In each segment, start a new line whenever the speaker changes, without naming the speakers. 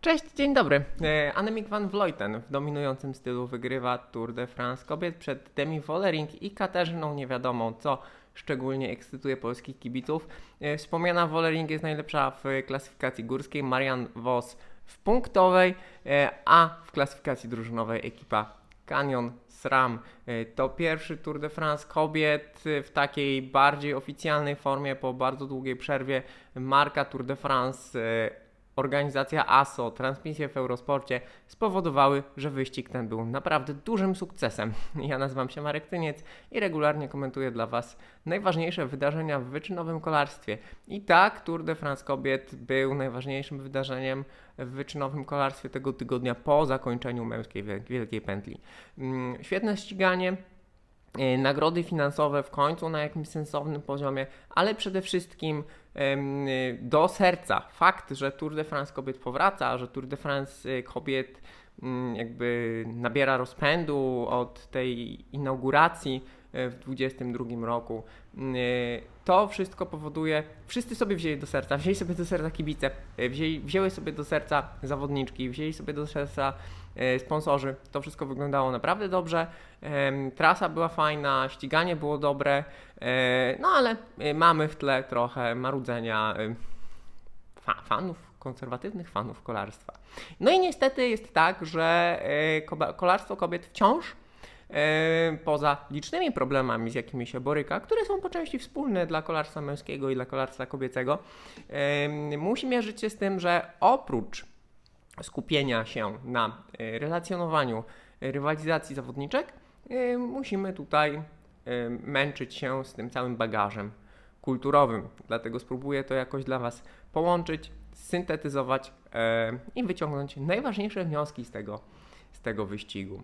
Cześć, dzień dobry. E, Annemiek van Vleuten w dominującym stylu wygrywa Tour de France kobiet przed Demi Vollering i Katarzyną Niewiadomą, co szczególnie ekscytuje polskich kibiców. E, Wspomniana Vollering jest najlepsza w klasyfikacji górskiej, Marian Vos w punktowej, e, a w klasyfikacji drużynowej ekipa Canyon SRAM. To pierwszy Tour de France kobiet w takiej bardziej oficjalnej formie po bardzo długiej przerwie. Marka Tour de France organizacja ASO, transmisje w Eurosporcie spowodowały, że wyścig ten był naprawdę dużym sukcesem. Ja nazywam się Marek Tyniec i regularnie komentuję dla Was najważniejsze wydarzenia w wyczynowym kolarstwie. I tak Tour de France kobiet był najważniejszym wydarzeniem w wyczynowym kolarstwie tego tygodnia po zakończeniu męskiej wiel- wielkiej pętli. Mm, Świetne ściganie, nagrody finansowe w końcu na jakimś sensownym poziomie, ale przede wszystkim y, do serca. Fakt, że Tour de France kobiet powraca, że Tour de France y, kobiet mm, jakby nabiera rozpędu od tej inauguracji w 2022 roku. Y, To wszystko powoduje, wszyscy sobie wzięli do serca, wzięli sobie do serca kibice, wzięli, wzięły sobie do serca zawodniczki, wzięli sobie do serca sponsorzy. To wszystko wyglądało naprawdę dobrze. Em, Trasa była fajna, ściganie było dobre, e, no ale mamy w tle trochę marudzenia fa- fanów, konserwatywnych fanów kolarstwa. No i niestety jest tak, że e, kolarstwo kobiet wciąż e, poza licznymi problemami, z jakimi się boryka, które są po części wspólne dla kolarstwa męskiego i dla kolarstwa kobiecego, musi mierzyć się z tym, że oprócz skupienia się na e, relacjonowaniu e, rywalizacji zawodniczek, e, musimy tutaj męczyć się z tym całym bagażem kulturowym. Dlatego spróbuję to jakoś dla Was połączyć, syntetyzować i wyciągnąć najważniejsze wnioski z tego, z tego wyścigu.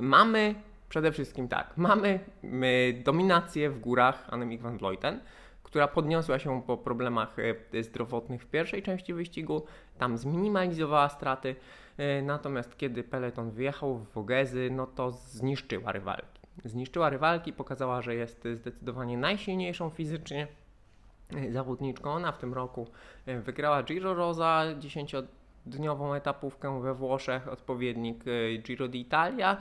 Mamy przede wszystkim tak, mamy my, dominację w górach Annemiek van Vleuten, która podniosła się po problemach e, zdrowotnych w pierwszej części wyścigu, tam zminimalizowała straty, e, natomiast kiedy peloton wyjechał w Wogezy, no to zniszczyła rywalki. Zniszczyła rywalki, pokazała, że jest zdecydowanie najsilniejszą fizycznie e, zawodniczką. Ona w tym roku wygrała Giro Rosa, 10-dniową etapówkę we Włoszech, odpowiednik e, Giro d'Italia.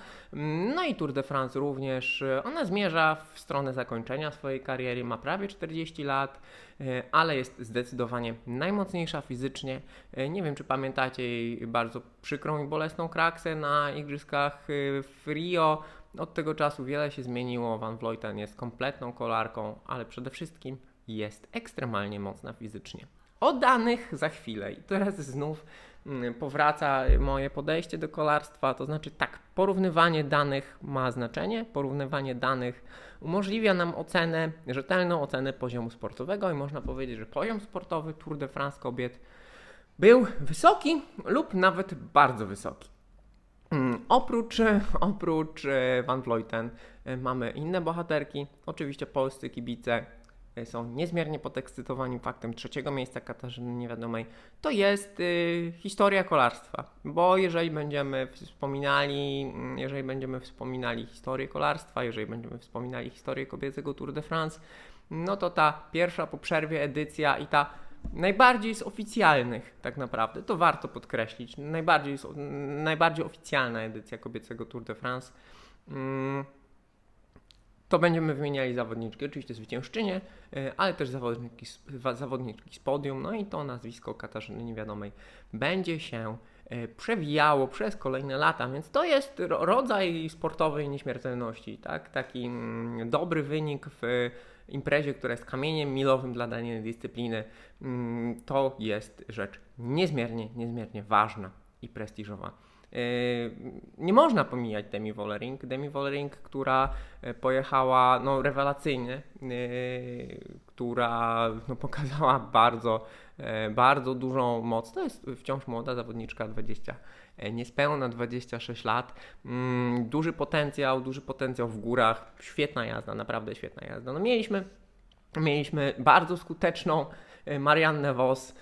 No i Tour de France również. Ona zmierza w stronę zakończenia swojej kariery, ma prawie 40 lat, e, ale jest zdecydowanie najmocniejsza fizycznie. E, Nie wiem, czy pamiętacie jej bardzo przykrą i bolesną kraksę na igrzyskach w Rio. Od tego czasu wiele się zmieniło. Van Vleuten jest kompletną kolarką, ale przede wszystkim jest ekstremalnie mocna fizycznie. O danych za chwilę. I teraz znów powraca moje podejście do kolarstwa. To znaczy, tak, porównywanie danych ma znaczenie. Porównywanie danych umożliwia nam ocenę, rzetelną ocenę poziomu sportowego i można powiedzieć, że poziom sportowy Tour de France kobiet był wysoki lub nawet bardzo wysoki. Mm, Oprócz, oprócz e, Van Vleuten e, mamy inne bohaterki. Oczywiście polscy kibice są niezmiernie podekscytowani faktem trzeciego miejsca Katarzyny Niewiadomej. To jest y, historia kolarstwa, bo jeżeli będziemy wspominali, mm, jeżeli będziemy wspominali historię kolarstwa, jeżeli będziemy wspominali historię kobiecego Tour de France, no to ta pierwsza po przerwie edycja i ta najbardziej z oficjalnych tak naprawdę, to warto podkreślić, najbardziej, najbardziej oficjalna edycja kobiecego Tour de France. Mm, To będziemy wymieniali zawodniczki, oczywiście zwyciężczynie, y, ale też zawodniki, z- wa- zawodniczki z podium, no i to nazwisko Katarzyny Niewiadomej będzie się y, przewijało przez kolejne lata, więc to jest ro- rodzaj sportowej nieśmiertelności, tak? Taki mm, dobry wynik w imprezie, która jest kamieniem milowym dla danej dyscypliny, mm, to jest rzecz niezmiernie, niezmiernie ważna i prestiżowa. Yy, Nie można pomijać Demi Vollering. Demi Vollering, która e, pojechała no, rewelacyjnie, yy, która no, pokazała bardzo, e, bardzo dużą moc. To jest wciąż młoda zawodniczka, 20, e, niespełna 26 lat. Mm, Duży potencjał, duży potencjał w górach. Świetna jazda, naprawdę świetna jazda. No, mieliśmy, mieliśmy bardzo skuteczną Mariannę Vos,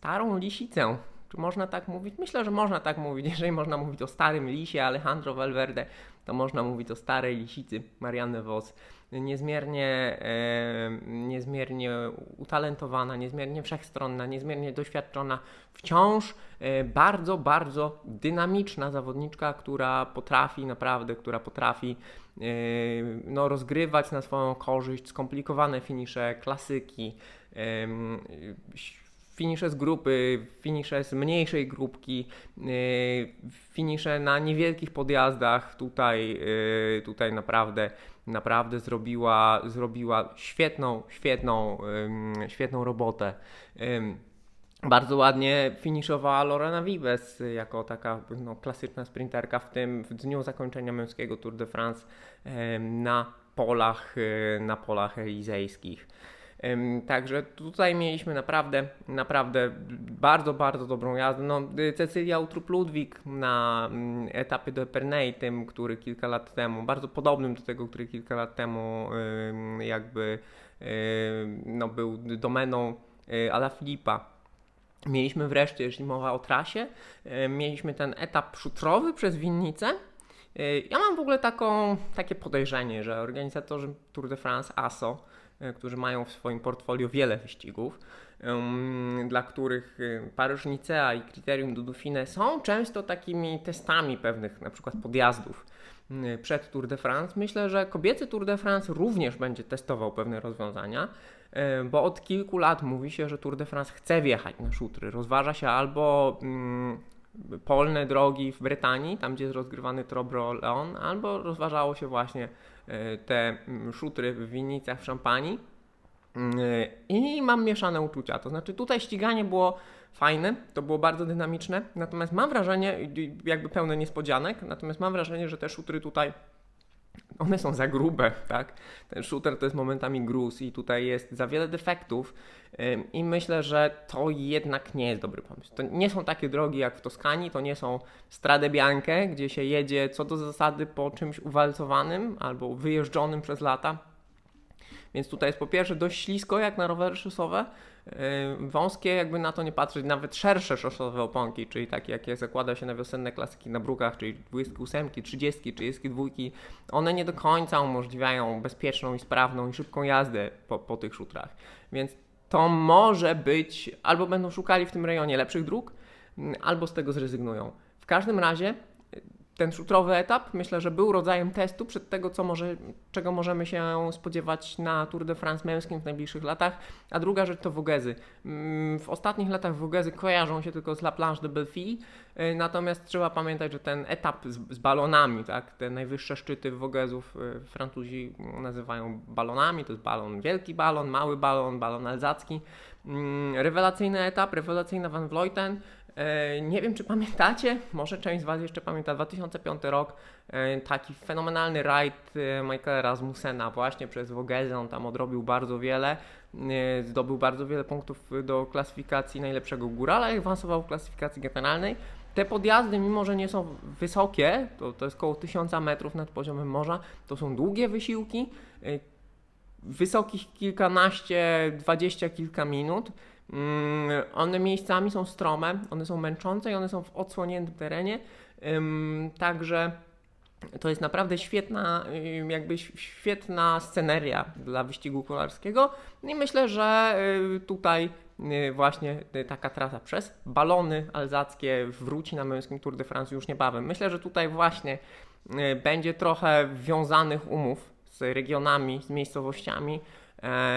starą lisicę. Czy można tak mówić? Myślę, że można tak mówić. Jeżeli można mówić o starym lisie, Alejandro Valverde, to można mówić o starej lisicy Marianne Vos. Niezmiernie, e, niezmiernie utalentowana, niezmiernie wszechstronna, niezmiernie doświadczona, wciąż e, bardzo, bardzo dynamiczna zawodniczka, która potrafi naprawdę, która potrafi e, no, rozgrywać na swoją korzyść skomplikowane finisze, klasyki, finisze z grupy, finisze z mniejszej grupki, finisze na niewielkich podjazdach. Tutaj, tutaj naprawdę, naprawdę zrobiła, zrobiła świetną, świetną, świetną robotę. Bardzo ładnie finiszowała Lorena Vives jako taka no, klasyczna sprinterka w tym w dniu zakończenia męskiego Tour de France na polach, na polach elizejskich. Także tutaj mieliśmy naprawdę, naprawdę bardzo, bardzo dobrą jazdę. No, Cecylia Utrup-Ludwik na mm, etapie do Epernay, tym, który kilka lat temu, bardzo podobnym do tego, który kilka lat temu jakby no, był domeną e, Ala Filipa Mieliśmy wreszcie, jeśli mowa o trasie, mieliśmy ten etap szutrowy przez winnicę. E, ja mam w ogóle taką, takie podejrzenie, że organizatorzy Tour de France ASO, którzy mają w swoim portfolio wiele wyścigów, dla których Paryż-Nicea i Kryterium du Dauphiné są często takimi testami pewnych na przykład podjazdów przed Tour de France. Myślę, że kobiecy Tour de France również będzie testował pewne rozwiązania. E, bo od kilku lat mówi się, że Tour de France chce wjechać na szutry. Rozważa się albo polne drogi w Brytanii, tam gdzie jest rozgrywany Trobro Leon, albo rozważało się właśnie e, te mm, szutry w winnicach w Szampanii. Mm, I mam mieszane uczucia. To znaczy, tutaj ściganie było fajne, to było bardzo dynamiczne, natomiast mam wrażenie, jakby pełne niespodzianek, natomiast mam wrażenie, że te szutry tutaj one są za grube, tak? Ten shooter to jest momentami gruz i tutaj jest za wiele defektów i myślę, że to jednak nie jest dobry pomysł. To nie są takie drogi jak w Toskanii, to nie są Strade Bianche, gdzie się jedzie co do zasady po czymś uwalcowanym albo wyjeżdżonym przez lata. Więc tutaj jest po pierwsze dość ślisko jak na rowery szosowe, Yy, wąskie, jakby na to nie patrzeć, nawet szersze szosowe oponki, czyli takie, jakie zakłada się na wiosenne klasyki na brukach, czyli 28, 30, 32, one nie do końca umożliwiają bezpieczną i sprawną i szybką jazdę po, po tych szutrach. Więc to może być, albo będą szukali w tym rejonie lepszych dróg, mm, albo z tego zrezygnują. W każdym razie ten szutrowy etap myślę, że był rodzajem testu przed tego, co może, czego możemy się spodziewać na Tour de France męskim w najbliższych latach. A druga rzecz to Wogezy. Mm, w ostatnich latach Wogezy kojarzą się tylko z La Planche de Belfi, y, natomiast trzeba pamiętać, że ten etap z, z balonami, tak, te najwyższe szczyty Wogezów y, Francuzi nazywają balonami, to jest balon, wielki balon, mały balon, balon alzacki. Mm, rewelacyjny etap, rewelacyjna Van Vleuten, nie wiem, czy pamiętacie, może część z Was jeszcze pamięta 2005 rok, e, taki fenomenalny rajd e, Michaela Rasmussena właśnie przez Vogezę, on tam odrobił bardzo wiele, zdobył bardzo wiele punktów do klasyfikacji najlepszego górala i awansował w klasyfikacji generalnej. Te podjazdy, mimo że nie są wysokie, to, to jest około 1000 metrów nad poziomem morza, to są długie wysiłki, wysokich kilkanaście, dwadzieścia kilka minut, one miejscami są strome, one są męczące i one są w odsłoniętym terenie. Także to jest naprawdę świetna, jakby świetna sceneria dla wyścigu kolarskiego. I myślę, że y, tutaj y, właśnie taka trasa przez balony alzackie wróci na męskim Tour de France już niebawem. Myślę, że tutaj właśnie y, będzie trochę wiązanych umów z regionami, z miejscowościami,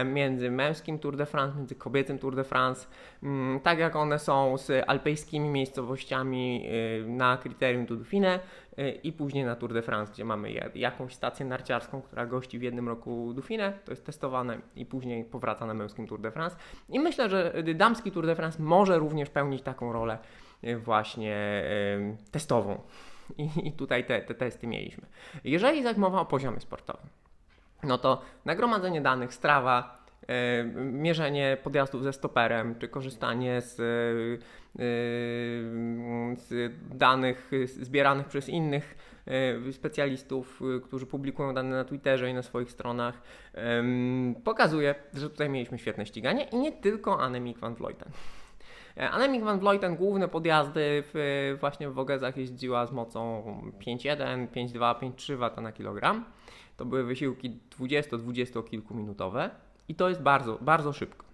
między męskim Tour de France, między kobiecym Tour de France, mm, tak jak one są z alpejskimi miejscowościami y, na kryterium du Dauphiné y, i później na Tour de France, gdzie mamy jakąś stację narciarską, która gości w jednym roku Dauphiné, to jest testowane i później powraca na męskim Tour de France. I myślę, że damski Tour de France może również pełnić taką rolę właśnie testową. I tutaj te, te testy mieliśmy. Jeżeli zaś mowa o poziomie sportowym, no to nagromadzenie danych, strawa, e, mierzenie podjazdów ze stoperem, czy korzystanie z, e, z danych zbieranych przez innych e, specjalistów, którzy publikują dane na Twitterze i na swoich stronach, pokazuje, że tutaj mieliśmy świetne ściganie i nie tylko Annemiek van Vleuten. E, Annemiek van Vleuten główne podjazdy w, właśnie w Wogezach jeździła z mocą 5,1, 5,2, 5,3 W na kilogram. To były wysiłki 20-20 kilkuminutowe i to jest bardzo, bardzo szybko.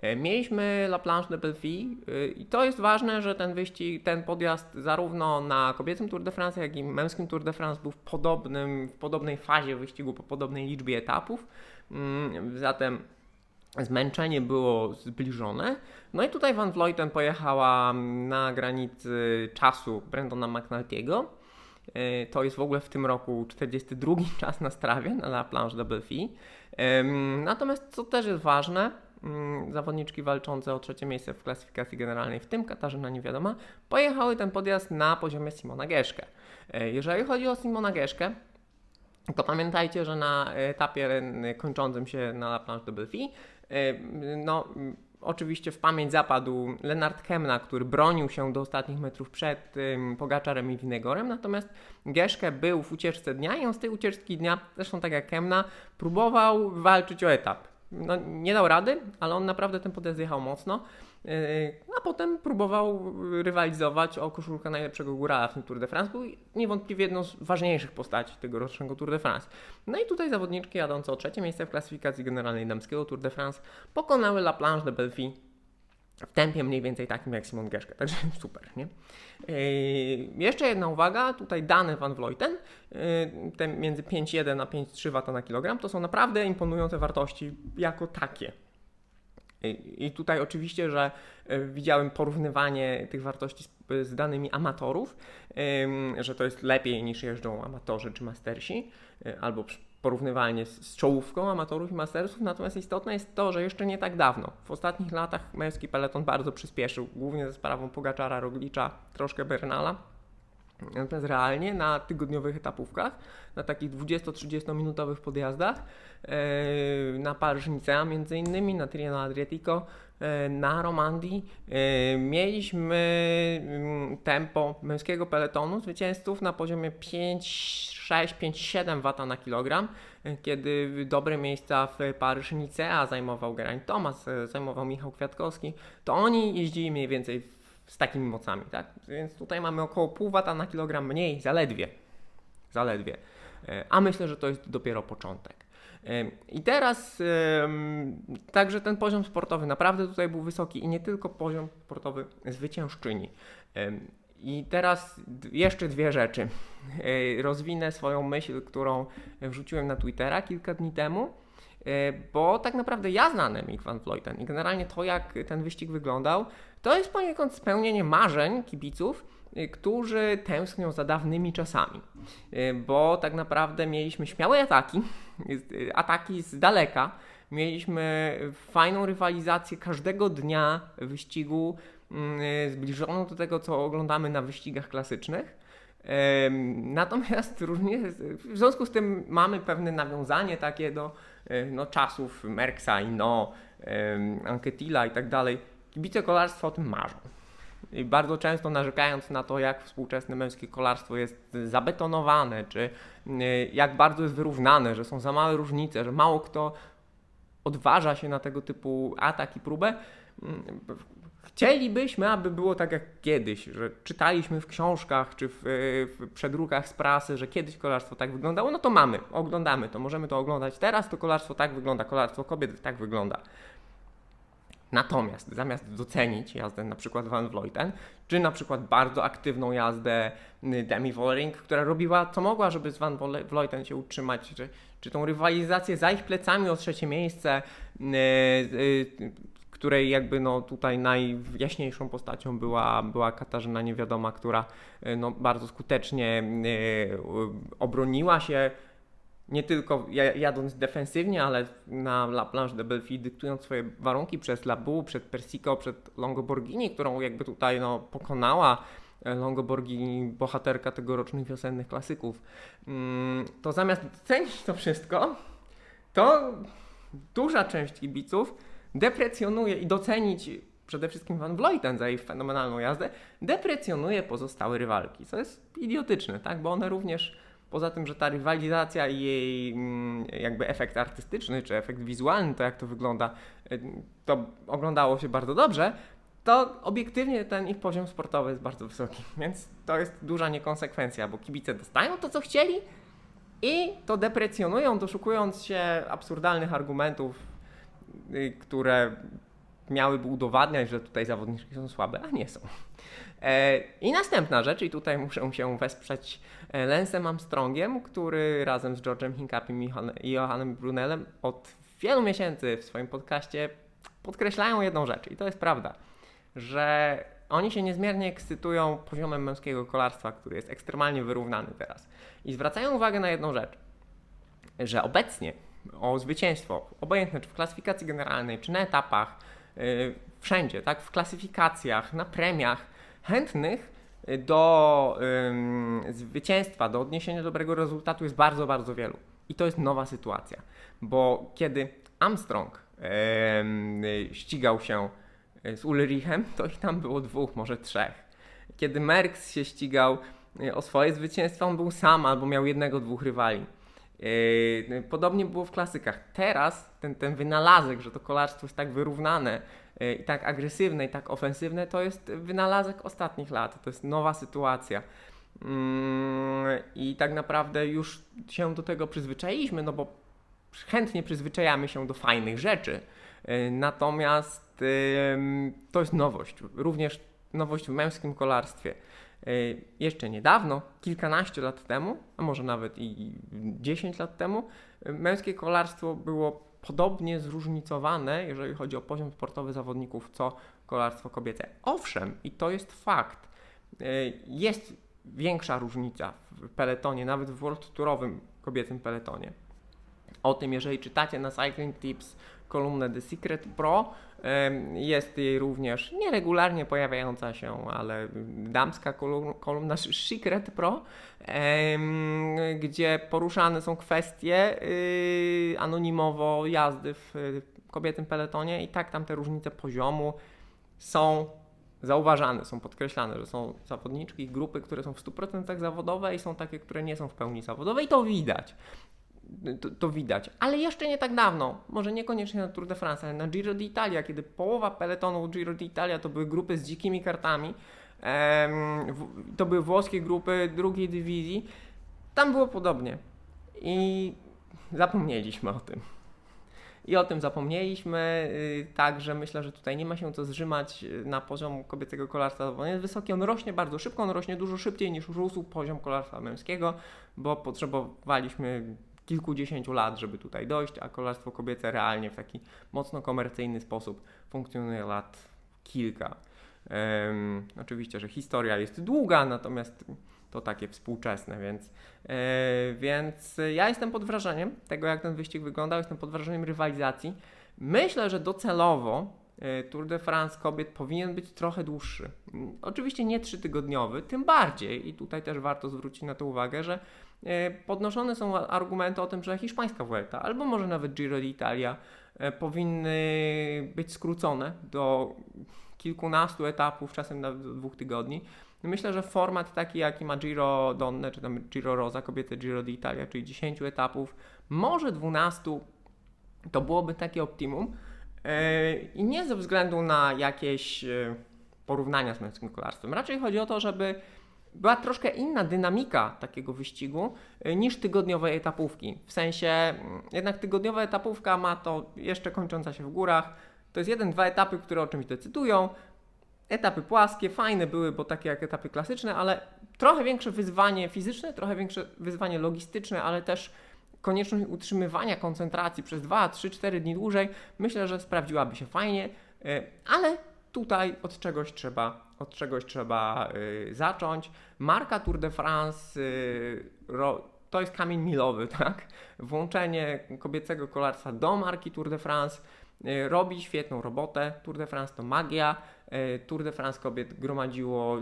E, mieliśmy La Planche de Belfi e, i to jest ważne, że ten wyścig, ten podjazd zarówno na kobiecym Tour de France, jak i męskim Tour de France był w, podobnym, w podobnej fazie wyścigu, po podobnej liczbie etapów. Mm, zatem zmęczenie było zbliżone. No i tutaj Van Vleuten pojechała na granicy czasu Brendona McNulty'ego. E, to jest w ogóle w tym roku 42 czas na strawie na La Planche de Belfi. Natomiast co też jest ważne, mm, zawodniczki walczące o trzecie miejsce w klasyfikacji generalnej, w tym Katarzyna Niewiadoma, pojechały ten podjazd na poziomie Simona Geszkę. E, jeżeli chodzi o Simona Geszkę, to pamiętajcie, że na etapie kończącym się na La Planche de Belfi, e, no oczywiście w pamięć zapadł Lennart Kemna, który bronił się do ostatnich metrów przed um, Pogaczarem i Winegorem, natomiast Geszke był w ucieczce dnia i on z tej ucieczki dnia, zresztą tak jak Kemna, próbował walczyć o etap. No, nie dał rady, ale on naprawdę ten podjazd jechał mocno. Yy, a potem próbował rywalizować o koszulkę najlepszego górala w tym Tour de France. Był niewątpliwie jedną z ważniejszych postaci tego rocznego Tour de France. No i tutaj zawodniczki jadące o trzecie miejsce w klasyfikacji generalnej damskiego Tour de France pokonały La Planche de Belfi w tempie mniej więcej takim jak Simon Geszke, także super, nie? Yy, jeszcze jedna uwaga, tutaj dane Van Vleuten, yy, te między 5,1 a 5,3 W na kilogram, to są naprawdę imponujące wartości jako takie. I tutaj oczywiście, że e, widziałem porównywanie tych wartości z, danymi amatorów, że to jest lepiej niż jeżdżą amatorzy czy mastersi, e, albo porównywalnie z, z czołówką amatorów i mastersów, natomiast istotne jest to, że jeszcze nie tak dawno, w ostatnich latach męski peleton bardzo przyspieszył, głównie ze sprawą Pogaczara, Roglicza, troszkę Bernala, Natomiast realnie na tygodniowych etapówkach, na takich 20-30 minutowych podjazdach, e, na Paryż-Nicea między innymi, na Tirreno Adriatico, e, na Romandii, e, mieliśmy mm, tempo męskiego peletonu zwycięzców na poziomie 5,6, 5,7 W na kilogram, kiedy dobre miejsca w Paryż-Nicea zajmował Geraint Thomas, zajmował Michał Kwiatkowski, to oni jeździli mniej więcej w z takimi mocami, tak? Więc tutaj mamy około pół wata na kilogram mniej, zaledwie. Zaledwie. E, a myślę, że to jest dopiero początek. E, I teraz także ten poziom sportowy naprawdę tutaj był wysoki i nie tylko poziom sportowy zwyciężczyni. I teraz jeszcze dwie rzeczy. E, rozwinę swoją myśl, którą wrzuciłem na Twittera kilka dni temu, bo tak naprawdę ja znam Mick Van Vleuten i generalnie to, jak ten wyścig wyglądał, to jest poniekąd spełnienie marzeń kibiców, y, którzy tęsknią za dawnymi czasami, y, bo tak naprawdę mieliśmy śmiałe ataki, ataki z daleka, mieliśmy fajną rywalizację każdego dnia wyścigu, zbliżoną do tego, co oglądamy na wyścigach klasycznych. Natomiast również w związku z tym mamy pewne nawiązanie takie do no, czasów Merksa i No, Anketila i tak dalej kibice kolarstwa o tym marzą. I bardzo często narzekając na to, jak współczesne męskie kolarstwo jest zabetonowane, czy y, jak bardzo jest wyrównane, że są za małe różnice, że mało kto odważa się na tego typu atak i próbę. Chcielibyśmy, aby było tak jak kiedyś, że czytaliśmy w książkach czy w, w przedrukach z prasy, że kiedyś kolarstwo tak wyglądało, no to mamy, oglądamy to, możemy to oglądać teraz, to kolarstwo tak wygląda, kolarstwo kobiet tak wygląda. Natomiast zamiast docenić jazdę na przykład Van Vleuten, czy na przykład bardzo aktywną jazdę y, Demi Vollering, która robiła co mogła, żeby z Van Vleuten się utrzymać, czy, czy tą rywalizację za ich plecami o trzecie miejsce, yy, yy, której jakby no tutaj najjaśniejszą postacią była, była Katarzyna Niewiadoma, która y, no bardzo skutecznie yy, obroniła się nie tylko jadąc defensywnie, ale na La Planche de Belfi dyktując swoje warunki przez Labu, przed Persico, przed Longoborghini, którą jakby tutaj no, pokonała e, Longoborghini, bohaterka tegorocznych wiosennych klasyków, mm, to zamiast docenić to wszystko, to duża część kibiców deprecjonuje i docenić przede wszystkim Van Vleuten za jej fenomenalną jazdę, deprecjonuje pozostałe rywalki, co jest idiotyczne, tak? bo one również Poza tym, że ta rywalizacja i jej mm, jakby efekt artystyczny, czy efekt wizualny, to jak to wygląda, y, to oglądało się bardzo dobrze, to obiektywnie ten ich poziom sportowy jest bardzo wysoki, więc to jest duża niekonsekwencja, bo kibice dostają to, co chcieli i to deprecjonują, doszukując się absurdalnych argumentów, które miałyby udowadniać, że tutaj zawodniczki są słabe, a nie są. E, I następna rzecz, i tutaj muszę się wesprzeć e, Lensem Armstrongiem, który razem z George'em Hinkapim i Johannem Brunelem od wielu miesięcy w swoim podcaście podkreślają jedną rzecz, i to jest prawda, że oni się niezmiernie ekscytują poziomem męskiego kolarstwa, który jest ekstremalnie wyrównany teraz. I zwracają uwagę na jedną rzecz, że obecnie o zwycięstwo, obojętne czy w klasyfikacji generalnej, czy na etapach, yy, wszędzie, tak, w klasyfikacjach, na premiach, chętnych do yy, zwycięstwa, do odniesienia dobrego rezultatu jest bardzo, bardzo wielu. I to jest nowa sytuacja, bo kiedy Armstrong yy, ścigał się z Ulrichem, to ich tam było dwóch, może trzech. Kiedy Merckx się ścigał o swoje zwycięstwa, on był sam albo miał jednego, dwóch rywali. Yy, podobnie było w klasykach. Teraz ten, ten wynalazek, że to kolarstwo jest tak wyrównane yy, i tak agresywne i tak ofensywne, to jest wynalazek ostatnich lat. To jest nowa sytuacja. Yy, I tak naprawdę już się do tego przyzwyczailiśmy, no bo chętnie przyzwyczajamy się do fajnych rzeczy. Natomiast to jest nowość, również nowość w męskim kolarstwie. E, jeszcze niedawno, kilkanaście lat temu, a może nawet i 10 lat temu, e, męskie kolarstwo było podobnie zróżnicowane, jeżeli chodzi o poziom sportowy zawodników, co kolarstwo kobiece. Owszem, i to jest fakt, e, jest większa różnica w peletonie, nawet w World Tourowym kobiecym peletonie. O tym, jeżeli czytacie na Cycling Tips kolumnę The Secret Pro, jest jej również nieregularnie pojawiająca się, ale damska kolumna Secret Pro, gdzie poruszane są kwestie y, anonimowo jazdy w kobietym peletonie i tak tam te różnice poziomu są zauważane, są podkreślane, że są zawodniczki, grupy, które są w 100% zawodowe i są takie, które nie są w pełni zawodowe i to widać to, to, widać. Ale jeszcze nie tak dawno, może niekoniecznie na Tour de France, ale na Giro d'Italia, kiedy połowa peletonu Giro d'Italia to były grupy z dzikimi kartami, to były włoskie grupy drugiej dywizji, tam było podobnie. I zapomnieliśmy o tym. I o tym zapomnieliśmy, y, także myślę, że tutaj nie ma się co zrzymać y, na poziom kobiecego kolarstwa. On jest wysoki, on rośnie bardzo szybko, on rośnie dużo szybciej niż rósł poziom kolarstwa męskiego, bo potrzebowaliśmy kilkudziesięciu lat, żeby tutaj dojść, a kolarstwo kobiece realnie w taki mocno komercyjny sposób funkcjonuje lat kilka. Um, oczywiście, że historia jest długa, natomiast to takie współczesne, więc, e, więc ja jestem pod wrażeniem tego, jak ten wyścig wyglądał, jestem pod wrażeniem rywalizacji. Myślę, że docelowo e, Tour de France kobiet powinien być trochę dłuższy. Oczywiście nie trzytygodniowy, tym bardziej, i tutaj też warto zwrócić na to uwagę, że podnoszone są argumenty o tym, że hiszpańska Vuelta albo może nawet Giro d'Italia e, powinny być skrócone do kilkunastu etapów, czasem nawet do dwóch tygodni. Myślę, że format taki, jaki ma Giro Donne, czy tam Giro Rosa, kobiete Giro d'Italia, czyli 10 etapów, może 12, to byłoby takie optimum. E, I nie ze względu na jakieś porównania z męskim kolarstwem. Raczej chodzi o to, żeby była troszkę inna dynamika takiego wyścigu y, niż tygodniowe etapówki. W sensie, mm, jednak tygodniowa etapówka ma to jeszcze kończąca się w górach. To jest jeden, dwa etapy, które o czymś decydują. Etapy płaskie, fajne były, bo takie jak etapy klasyczne, ale trochę większe wyzwanie fizyczne, trochę większe wyzwanie logistyczne, ale też konieczność utrzymywania koncentracji przez 2, 3, 4 dni dłużej, myślę, że sprawdziłaby się fajnie, y, ale tutaj od czegoś trzeba, od czegoś trzeba y, zacząć. Marka Tour de France y, ro, to jest kamień milowy, tak? Włączenie kobiecego kolarstwa do marki Tour de France y, robi świetną robotę. Tour de France to magia. Y, Tour de France kobiet gromadziło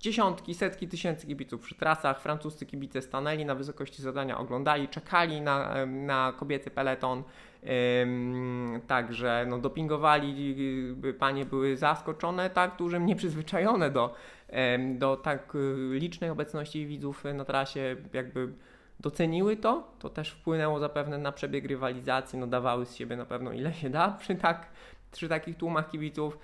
dziesiątki, setki tysięcy kibiców przy trasach. Francuscy kibice stanęli na wysokości zadania, oglądali, czekali na, na kobiecy peleton. Także no, dopingowali, panie były zaskoczone tak dużym, nieprzyzwyczajone do, do tak y, licznej obecności widzów na trasie, jakby doceniły to, to też wpłynęło zapewne na przebieg rywalizacji, no dawały z siebie na pewno ile się da przy, tak, przy takich tłumach kibiców.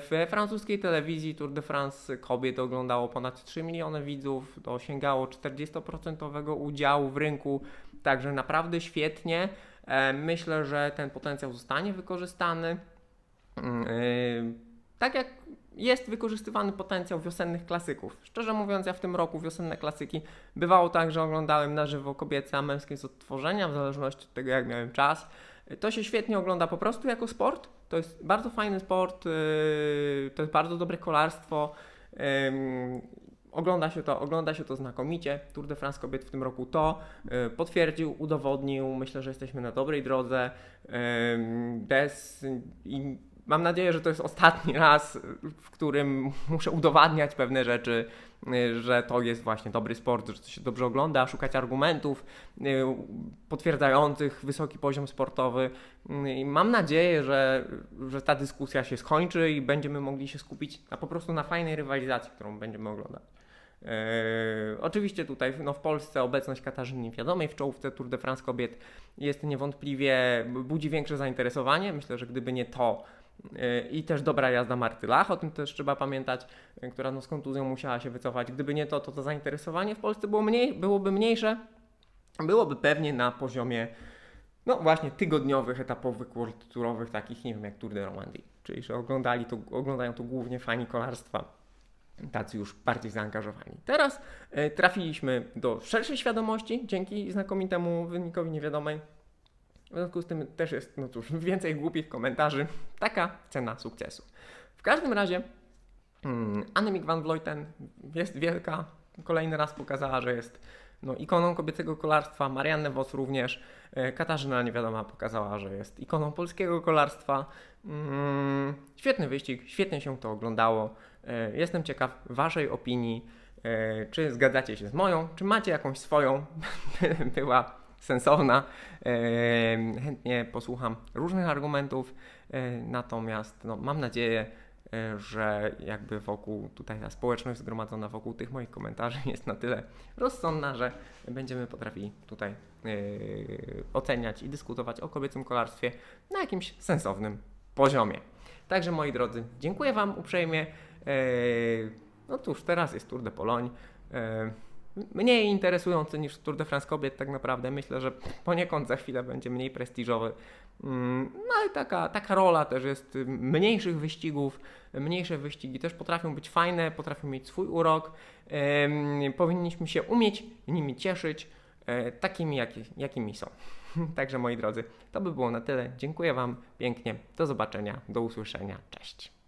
W francuskiej telewizji Tour de France kobiet oglądało ponad 3 miliony widzów, to osiągało 40% udziału w rynku, także naprawdę świetnie. Myślę, że ten potencjał zostanie wykorzystany. Mm, tak jak jest wykorzystywany potencjał wiosennych klasyków. Szczerze mówiąc, ja w tym roku wiosenne klasyki bywało tak, że oglądałem na żywo kobiece, a męskie z odtworzenia, w zależności od tego, jak miałem czas. To się świetnie ogląda po prostu jako sport. To jest bardzo fajny sport, yy, to jest bardzo dobre kolarstwo. Ogląda się, to, ogląda się to znakomicie. Tour de France kobiet w tym roku to yy, potwierdził, udowodnił. Myślę, że jesteśmy na dobrej drodze. Bez, i Mam nadzieję, że to jest ostatni raz, w którym muszę udowadniać pewne rzeczy, y, że to jest właśnie dobry sport, że to się dobrze ogląda, szukać argumentów y, potwierdzających wysoki poziom sportowy. Y, I mam nadzieję, że, że ta dyskusja się skończy i będziemy mogli się skupić na, po prostu na fajnej rywalizacji, którą będziemy oglądać. Yy, oczywiście tutaj no, w Polsce obecność Katarzyny Niewiadomej w czołówce Tour de France kobiet jest niewątpliwie, budzi większe zainteresowanie. Myślę, że gdyby nie to, i też dobra jazda Marty Lach, o tym też trzeba pamiętać, która no z kontuzją musiała się wycofać. Gdyby nie to, to to zainteresowanie w Polsce było mniej, byłoby mniejsze, byłoby pewnie na poziomie no właśnie tygodniowych, etapowych, kulturowych, takich nie wiem jak Tour de Romandie, czyli że oglądali to, oglądają to głównie fani kolarstwa, tacy już bardziej zaangażowani. Teraz y, trafiliśmy do szerszej świadomości dzięki znakomitemu wynikowi niewiadomej w związku z tym też jest, no cóż, więcej głupich komentarzy. Taka cena sukcesu. W każdym razie hmm, Annemiek van Vleuten jest wielka. Kolejny raz pokazała, że jest no, ikoną kobiecego kolarstwa. Marianne Vos również. E, Katarzyna Niewiadoma pokazała, że jest ikoną polskiego kolarstwa. Hmm, świetny wyścig, świetnie się to oglądało. E, jestem ciekaw Waszej opinii. E, czy zgadzacie się z moją, czy macie jakąś swoją? Była sensowna. Chętnie posłucham różnych argumentów, e, natomiast no, mam nadzieję, e, że jakby wokół, tutaj ta społeczność zgromadzona wokół tych moich komentarzy jest na tyle rozsądna, że będziemy potrafili tutaj yy, oceniać i dyskutować o kobiecym kolarstwie na jakimś sensownym poziomie. Także moi drodzy, dziękuję Wam uprzejmie. Yy, no cóż, teraz jest Tour de Pologne. Yy, mniej interesujący niż Tour de France kobiet tak naprawdę. Myślę, że poniekąd za chwilę będzie mniej prestiżowy. Mm, no ale taka, taka rola też jest mniejszych wyścigów. Mniejsze wyścigi też potrafią być fajne, potrafią mieć swój urok. Powinniśmy się umieć nimi cieszyć, e, takimi jaki, jakimi są. Także moi drodzy, to by było na tyle. Dziękuję Wam pięknie. Do zobaczenia, do usłyszenia. Cześć.